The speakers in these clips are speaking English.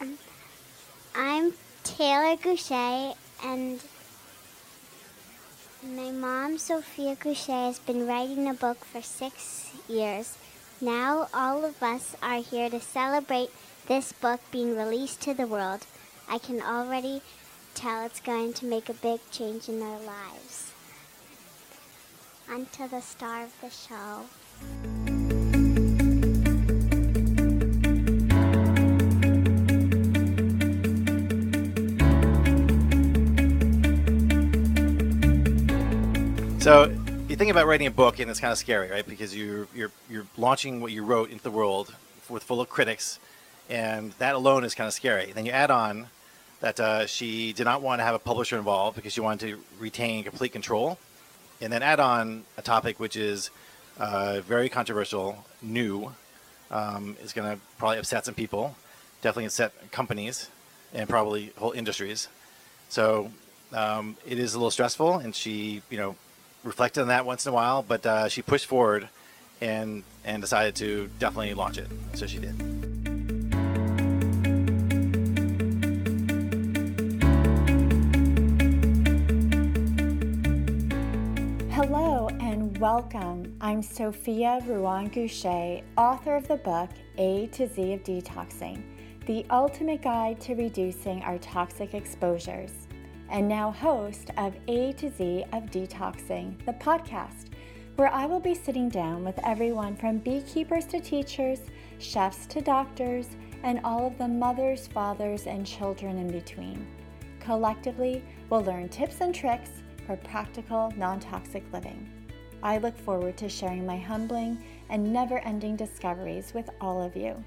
I'm Taylor Gushée, and my mom, Sophia Gushée, has been writing a book for six years. Now, all of us are here to celebrate this book being released to the world. I can already tell it's going to make a big change in our lives. On to the star of the show. So you think about writing a book, and it's kind of scary, right? Because you're you're you're launching what you wrote into the world with full of critics, and that alone is kind of scary. Then you add on that uh, she did not want to have a publisher involved because she wanted to retain complete control, and then add on a topic which is uh, very controversial, new, um, is going to probably upset some people, definitely upset companies, and probably whole industries. So um, it is a little stressful, and she, you know, reflected on that once in a while, but uh, she pushed forward and and decided to definitely launch it. So she did. Hello and welcome. I'm Sophia Ruan Gushée, author of the book A to Z of Detoxing, the ultimate guide to reducing our toxic exposures and now host of A to Z of Detoxing, the podcast, where I will be sitting down with everyone from beekeepers to teachers, chefs to doctors, and all of the mothers, fathers, and children in between. Collectively, we'll learn tips and tricks for practical, non toxic living. I look forward to sharing my humbling and never ending discoveries with all of you.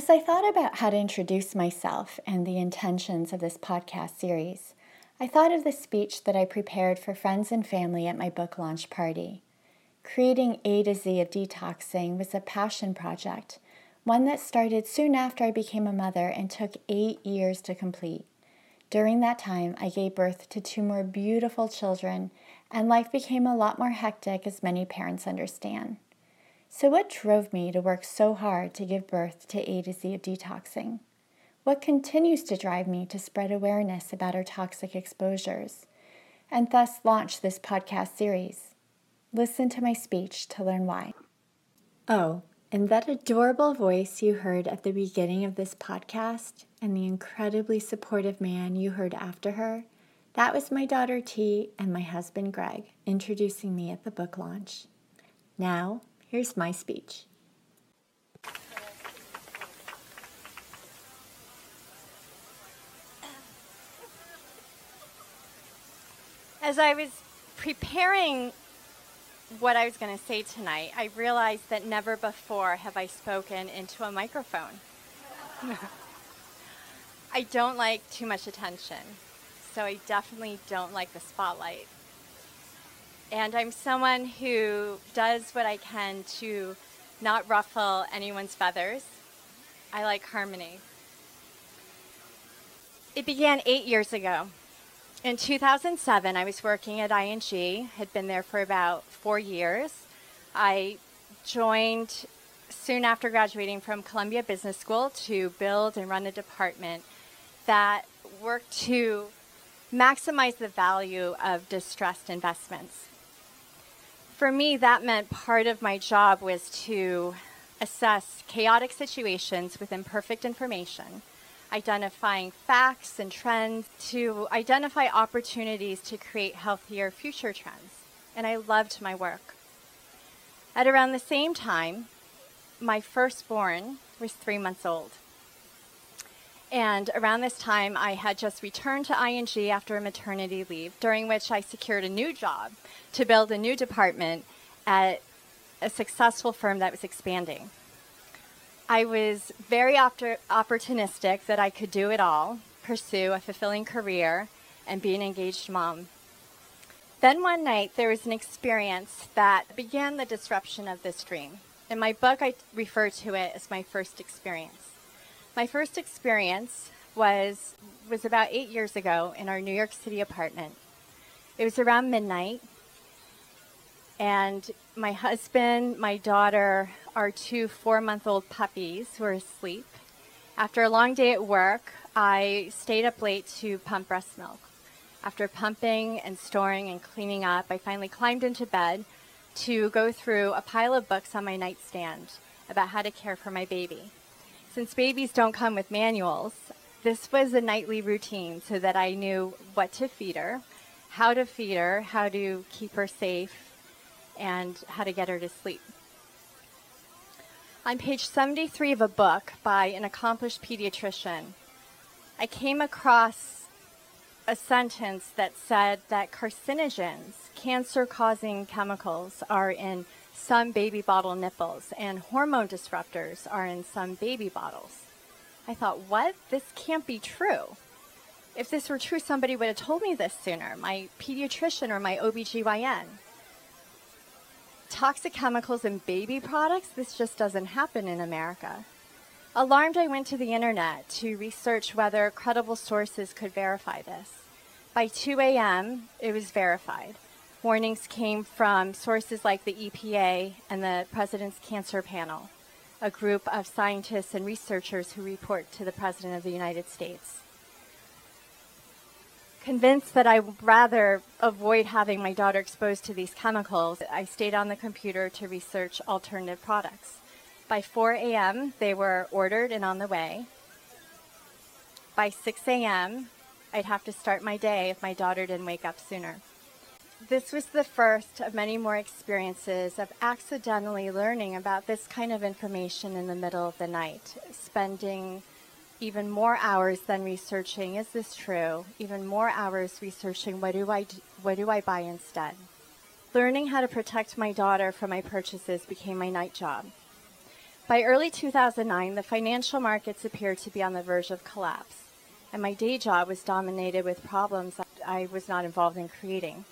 As I thought about how to introduce myself and the intentions of this podcast series, I thought of the speech that I prepared for friends and family at my book launch party. Creating A to Z of detoxing was a passion project, one that started soon after I became a mother and took eight years to complete. During that time, I gave birth to two more beautiful children, and life became a lot more hectic, as many parents understand. So, what drove me to work so hard to give birth to A to Z of detoxing? What continues to drive me to spread awareness about our toxic exposures and thus launch this podcast series? Listen to my speech to learn why. Oh, and that adorable voice you heard at the beginning of this podcast and the incredibly supportive man you heard after her, that was my daughter T and my husband Greg introducing me at the book launch. Now, Here's my speech. As I was preparing what I was going to say tonight, I realized that never before have I spoken into a microphone. I don't like too much attention, so I definitely don't like the spotlight. And I'm someone who does what I can to not ruffle anyone's feathers. I like harmony. It began eight years ago. In 2007, I was working at ING, had been there for about four years. I joined soon after graduating from Columbia Business School to build and run a department that worked to maximize the value of distressed investments for me, that meant part of my job was to assess chaotic situations with imperfect information, identifying facts and trends to identify opportunities to create healthier future trends. And I loved my work. At around the same time, my firstborn was three months old. And around this time, I had just returned to ING after a maternity leave, during which I secured a new job to build a new department at a successful firm that was expanding. I was very opportunistic that I could do it all, pursue a fulfilling career, and be an engaged mom. Then one night, there was an experience that began the disruption of this dream. In my book, I refer to it as my first experience. My first experience was was about eight years ago in our New York City apartment. It was around midnight, And my husband, my daughter, our two four month old puppies who are asleep. After a long day at work, I stayed up late to pump breast milk. After pumping and storing and cleaning up, I finally climbed into bed to go through a pile of books on my nightstand about how to care for my baby. Since babies don't come with manuals, this was a nightly routine so that I knew what to feed her, how to feed her, how to keep her safe, and how to get her to sleep. On page 73 of a book by an accomplished pediatrician, I came across a sentence that said that carcinogens, cancer causing chemicals, are in some baby bottle nipples, and hormone disruptors are in some baby bottles. I thought, what? This can't be true. If this were true, somebody would have told me this sooner, my pediatrician or my OBGYN. Toxic chemicals in baby products, this just doesn't happen in America. Alarmed, I went to the internet to research whether credible sources could verify this. By 2 a.m., it was verified. Warnings came from sources like the EPA and the President's Cancer Panel, a group of scientists and researchers who report to the President of the United States. Convinced that I would rather avoid having my daughter exposed to these chemicals, I stayed on the computer to research alternative products. By 4 a.m., they were ordered and on the way. By 6 a.m., I'd have to start my day if my daughter didn't wake up sooner. This was the first of many more experiences of accidentally learning about this kind of information in the middle of the night, spending even more hours than researching is this true, even more hours researching what do I do, what do I buy instead. Learning how to protect my daughter from my purchases became my night job. By early 2009, the financial markets appeared to be on the verge of collapse, and my day job was dominated with problems I was not involved in creating.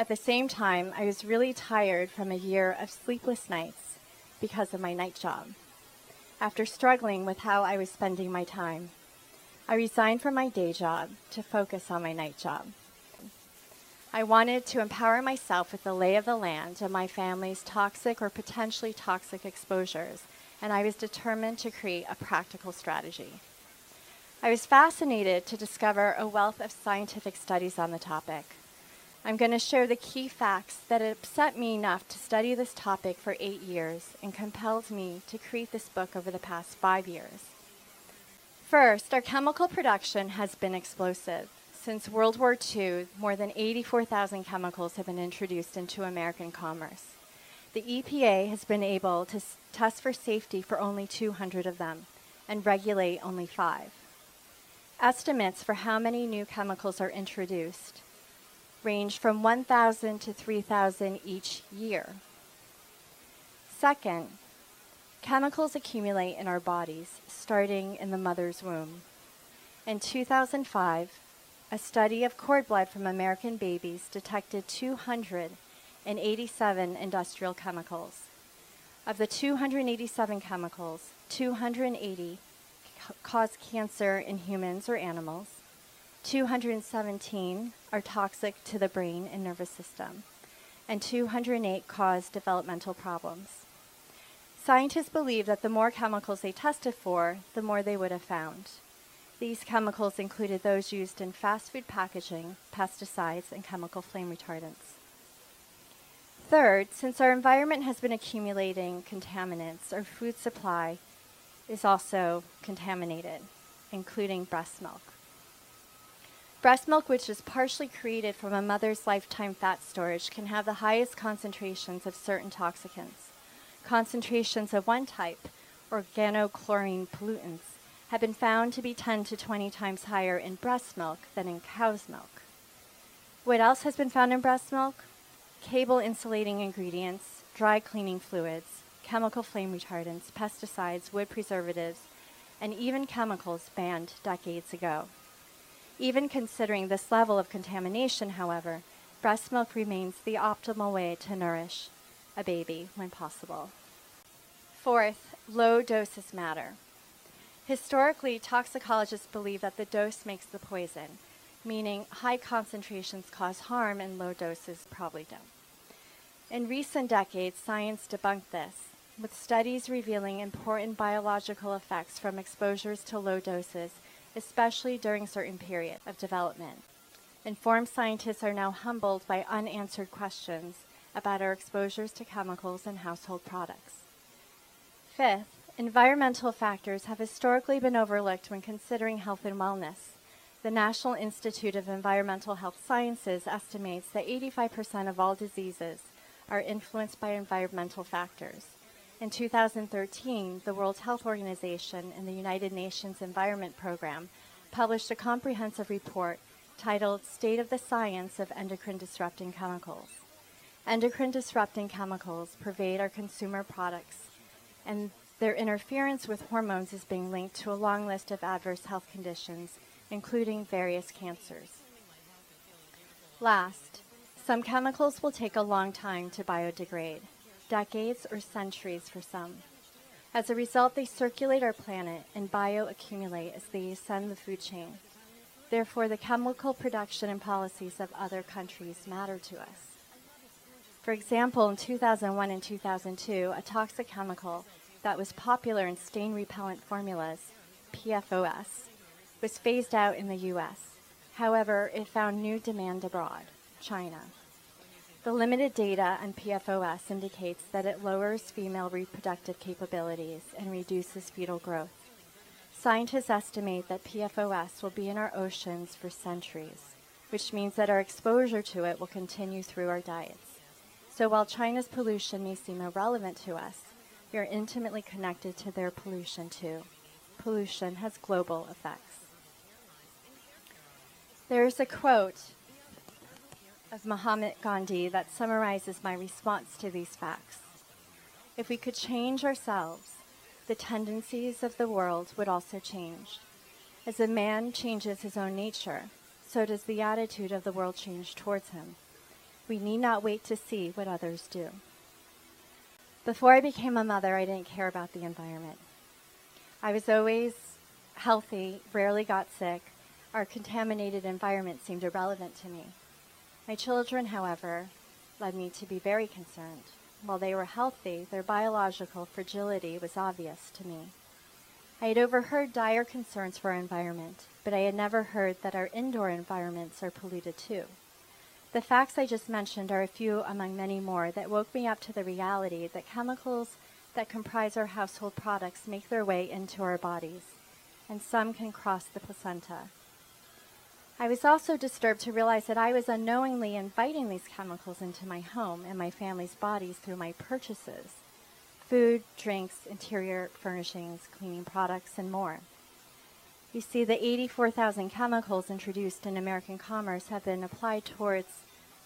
At the same time, I was really tired from a year of sleepless nights because of my night job. After struggling with how I was spending my time, I resigned from my day job to focus on my night job. I wanted to empower myself with the lay of the land of my family's toxic or potentially toxic exposures, and I was determined to create a practical strategy. I was fascinated to discover a wealth of scientific studies on the topic. I'm going to share the key facts that upset me enough to study this topic for eight years and compelled me to create this book over the past five years. First, our chemical production has been explosive. Since World War II, more than 84,000 chemicals have been introduced into American commerce. The EPA has been able to test for safety for only 200 of them and regulate only five. Estimates for how many new chemicals are introduced range from 1,000 to 3,000 each year. Second, chemicals accumulate in our bodies starting in the mother's womb. In 2005, a study of cord blood from American babies detected 287 industrial chemicals. Of the 287 chemicals, 280 ca- cause cancer in humans or animals, 217 are toxic to the brain and nervous system, and 208 cause developmental problems. Scientists believe that the more chemicals they tested for, the more they would have found. These chemicals included those used in fast food packaging, pesticides, and chemical flame retardants. Third, since our environment has been accumulating contaminants, our food supply is also contaminated, including breast milk. Breast milk, which is partially created from a mother's lifetime fat storage, can have the highest concentrations of certain toxicants. Concentrations of one type, organochlorine pollutants, have been found to be 10 to 20 times higher in breast milk than in cow's milk. What else has been found in breast milk? Cable insulating ingredients, dry cleaning fluids, chemical flame retardants, pesticides, wood preservatives, and even chemicals banned decades ago. Even considering this level of contamination, however, breast milk remains the optimal way to nourish a baby when possible. Fourth, low doses matter. Historically, toxicologists believe that the dose makes the poison, meaning high concentrations cause harm and low doses probably don't. In recent decades, science debunked this, with studies revealing important biological effects from exposures to low doses, especially during certain periods of development. Informed scientists are now humbled by unanswered questions about our exposures to chemicals and household products. Fifth, environmental factors have historically been overlooked when considering health and wellness. The National Institute of Environmental Health Sciences estimates that 85% of all diseases are influenced by environmental factors. In 2013, the World Health Organization and the United Nations Environment Program published a comprehensive report titled State of the Science of Endocrine Disrupting Chemicals. Endocrine disrupting chemicals pervade our consumer products, and their interference with hormones is being linked to a long list of adverse health conditions, including various cancers. Last, some chemicals will take a long time to biodegrade, decades or centuries for some. As a result, they circulate our planet and bioaccumulate as they ascend the food chain. Therefore, the chemical production and policies of other countries matter to us. For example, in 2001 and 2002, a toxic chemical that was popular in stain repellent formulas, PFOS, was phased out in the US. However, it found new demand abroad, China. The limited data on PFOS indicates that it lowers female reproductive capabilities and reduces fetal growth. Scientists estimate that PFOS will be in our oceans for centuries, which means that our exposure to it will continue through our diets. So while China's pollution may seem irrelevant to us, we are intimately connected to their pollution too. Pollution has global effects. There is a quote of Mahatma Gandhi that summarizes my response to these facts. If we could change ourselves, the tendencies of the world would also change. As a man changes his own nature, so does the attitude of the world change towards him. We need not wait to see what others do. Before I became a mother, I didn't care about the environment. I was always healthy, rarely got sick. Our contaminated environment seemed irrelevant to me. My children, however, led me to be very concerned. While they were healthy, their biological fragility was obvious to me. I had overheard dire concerns for our environment, but I had never heard that our indoor environments are polluted too. The facts I just mentioned are a few among many more that woke me up to the reality that chemicals that comprise our household products make their way into our bodies, and some can cross the placenta. I was also disturbed to realize that I was unknowingly inviting these chemicals into my home and my family's bodies through my purchases food, drinks, interior furnishings, cleaning products, and more. You see, the 84,000 chemicals introduced in American commerce have been applied towards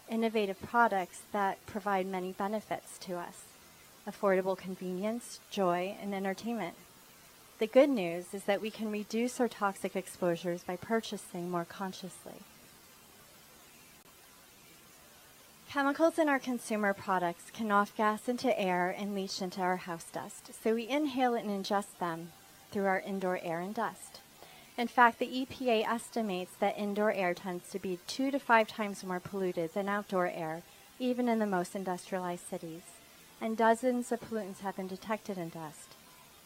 innovative products that provide many benefits to us affordable convenience, joy, and entertainment. The good news is that we can reduce our toxic exposures by purchasing more consciously. Chemicals in our consumer products can off gas into air and leach into our house dust, so we inhale and ingest them through our indoor air and dust. In fact, the EPA estimates that indoor air tends to be two to five times more polluted than outdoor air, even in the most industrialized cities. And dozens of pollutants have been detected in dust.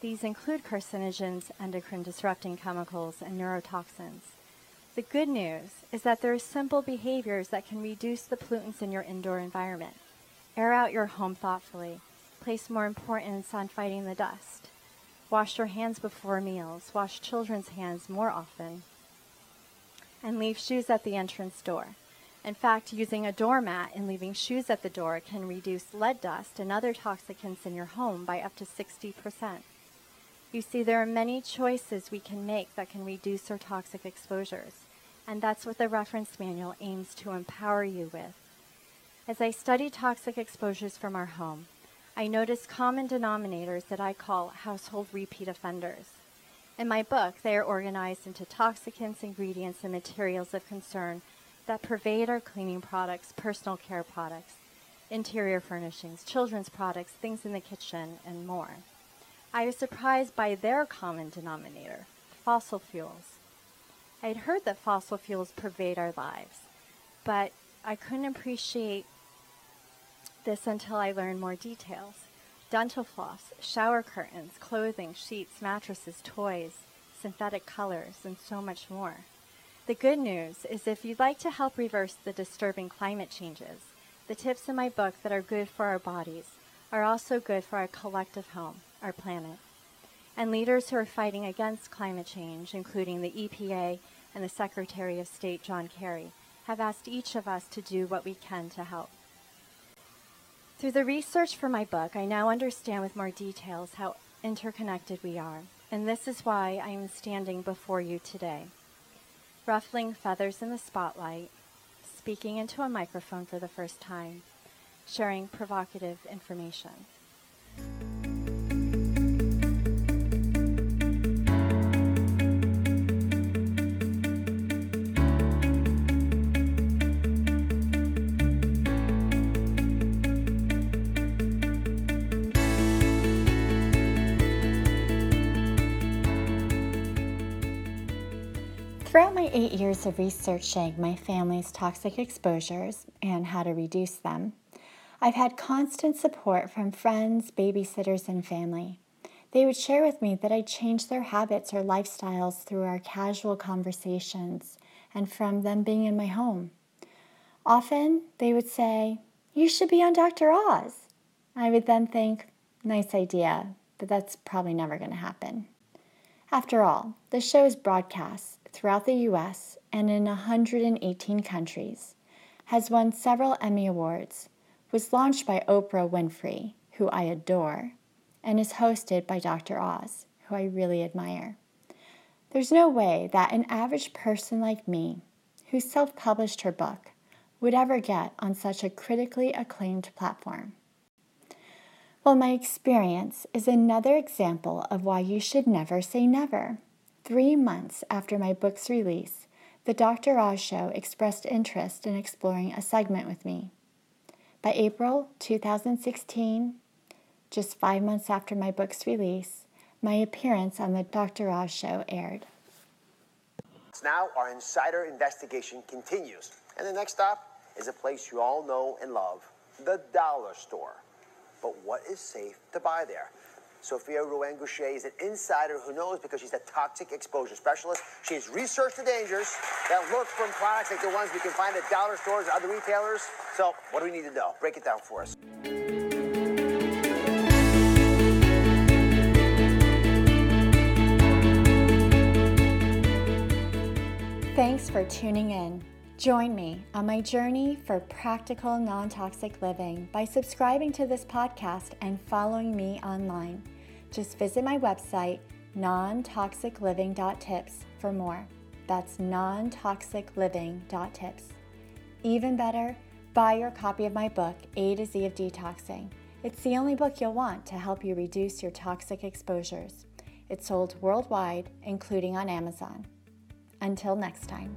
These include carcinogens, endocrine disrupting chemicals, and neurotoxins. The good news is that there are simple behaviors that can reduce the pollutants in your indoor environment. Air out your home thoughtfully. Place more importance on fighting the dust. Wash your hands before meals. Wash children's hands more often. And leave shoes at the entrance door. In fact, using a doormat and leaving shoes at the door can reduce lead dust and other toxicants in your home by up to 60%. You see, there are many choices we can make that can reduce our toxic exposures, and that's what the reference manual aims to empower you with. As I study toxic exposures from our home, I notice common denominators that I call household repeat offenders. In my book, they are organized into toxicants, ingredients, and materials of concern that pervade our cleaning products, personal care products, interior furnishings, children's products, things in the kitchen, and more. I was surprised by their common denominator, fossil fuels. I had heard that fossil fuels pervade our lives, but I couldn't appreciate This until I learned more details dental floss, shower curtains, clothing, sheets, mattresses, toys, synthetic colors, and so much more. The good news is if you'd like to help reverse the disturbing climate changes, the tips in my book that are good for our bodies are also good for our collective home, our planet. And leaders who are fighting against climate change, including the EPA and the Secretary of State John Kerry, have asked each of us to do what we can to help. Through the research for my book, I now understand with more details how interconnected we are, and this is why I am standing before you today. Ruffling feathers in the spotlight, speaking into a microphone for the first time, sharing provocative information. Throughout my eight years of researching my family's toxic exposures and how to reduce them, I've had constant support from friends, babysitters, and family. They would share with me that I changed their habits or lifestyles through our casual conversations and from them being in my home. Often they would say, You should be on Dr. Oz. I would then think, Nice idea, but that's probably never going to happen. After all, the show is broadcast throughout the US and in 118 countries, has won several Emmy Awards, was launched by Oprah Winfrey, who I adore, and is hosted by Dr. Oz, who I really admire. There's no way that an average person like me, who self published her book, would ever get on such a critically acclaimed platform. Well, my experience is another example of why you should never say never. Three months after my book's release, the Dr. Oz Show expressed interest in exploring a segment with me. By April 2016, just five months after my book's release, my appearance on the Dr. Oz Show aired. Now, our insider investigation continues. And the next stop is a place you all know and love the dollar store. But what is safe to buy there? Sophia Ruan Gushée is an insider who knows because she's a toxic exposure specialist. She's researched the dangers that lurk from products like the ones we can find at dollar stores or other retailers. So, what do we need to know? Break it down for us. Thanks for tuning in. Join me on my journey for practical non toxic living by subscribing to this podcast and following me online. Just visit my website, nontoxicliving.tips, for more. That's nontoxicliving.tips. Even better, buy your copy of my book, A to Z of Detoxing. It's the only book you'll want to help you reduce your toxic exposures. It's sold worldwide, including on Amazon. Until next time.